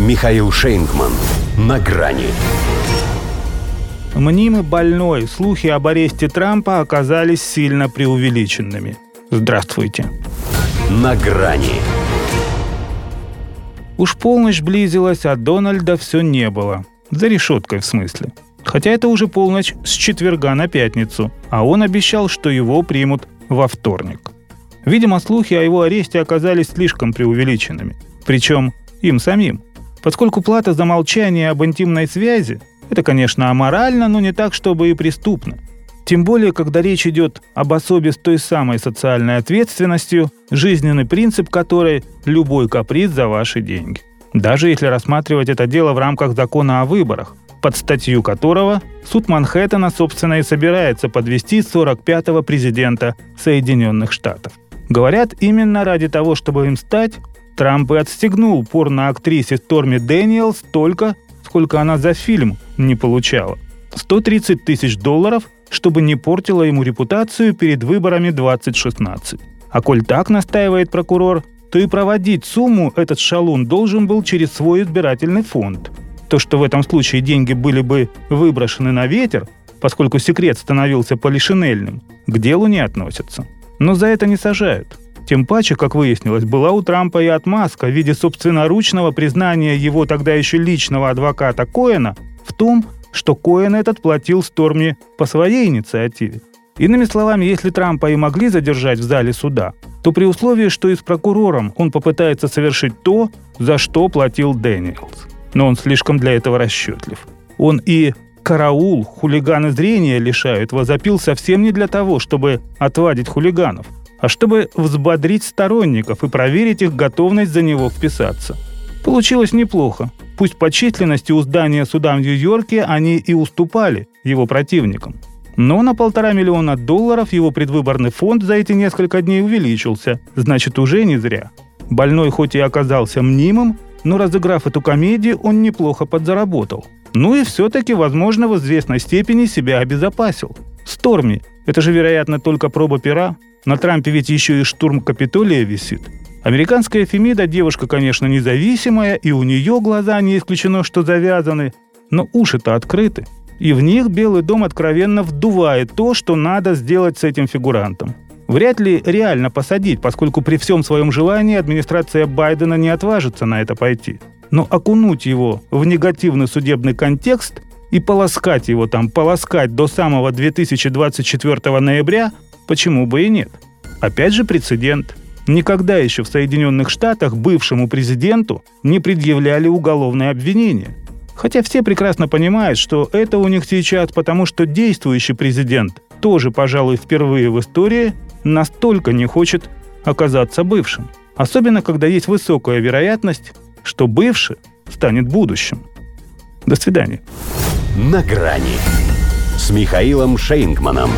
Михаил Шейнгман. На грани. Мнимый больной. Слухи об аресте Трампа оказались сильно преувеличенными. Здравствуйте. На грани. Уж полночь близилась, а Дональда все не было. За решеткой в смысле. Хотя это уже полночь с четверга на пятницу, а он обещал, что его примут во вторник. Видимо, слухи о его аресте оказались слишком преувеличенными. Причем им самим. Поскольку плата за молчание об интимной связи – это, конечно, аморально, но не так, чтобы и преступно. Тем более, когда речь идет об особе с той самой социальной ответственностью, жизненный принцип которой – любой каприз за ваши деньги. Даже если рассматривать это дело в рамках закона о выборах, под статью которого суд Манхэттена, собственно, и собирается подвести 45-го президента Соединенных Штатов. Говорят, именно ради того, чтобы им стать, Трамп и отстегнул порно-актрисе Торми Дэниелс столько, сколько она за фильм не получала. 130 тысяч долларов, чтобы не портила ему репутацию перед выборами 2016. А коль так настаивает прокурор, то и проводить сумму этот шалун должен был через свой избирательный фонд. То, что в этом случае деньги были бы выброшены на ветер, поскольку секрет становился полишинельным, к делу не относится. Но за это не сажают. Тем паче, как выяснилось, была у Трампа и отмазка в виде собственноручного признания его тогда еще личного адвоката Коэна в том, что Коэн этот платил Сторми по своей инициативе. Иными словами, если Трампа и могли задержать в зале суда, то при условии, что и с прокурором он попытается совершить то, за что платил Дэниелс. Но он слишком для этого расчетлив. Он и караул, хулиганы зрения лишают, возопил совсем не для того, чтобы отвадить хулиганов, а чтобы взбодрить сторонников и проверить их готовность за него вписаться. Получилось неплохо. Пусть по численности у здания суда в Нью-Йорке они и уступали его противникам. Но на полтора миллиона долларов его предвыборный фонд за эти несколько дней увеличился. Значит, уже не зря. Больной хоть и оказался мнимым, но разыграв эту комедию, он неплохо подзаработал. Ну и все-таки, возможно, в известной степени себя обезопасил. Сторми – это же, вероятно, только проба пера. На Трампе ведь еще и штурм Капитолия висит. Американская Фемида девушка, конечно, независимая, и у нее глаза не исключено, что завязаны, но уши-то открыты. И в них Белый дом откровенно вдувает то, что надо сделать с этим фигурантом. Вряд ли реально посадить, поскольку при всем своем желании администрация Байдена не отважится на это пойти. Но окунуть его в негативный судебный контекст и полоскать его там, полоскать до самого 2024 ноября, почему бы и нет. Опять же прецедент. Никогда еще в Соединенных Штатах бывшему президенту не предъявляли уголовное обвинение. Хотя все прекрасно понимают, что это у них сейчас потому, что действующий президент тоже, пожалуй, впервые в истории настолько не хочет оказаться бывшим. Особенно, когда есть высокая вероятность, что бывший станет будущим. До свидания. На грани с Михаилом Шейнгманом.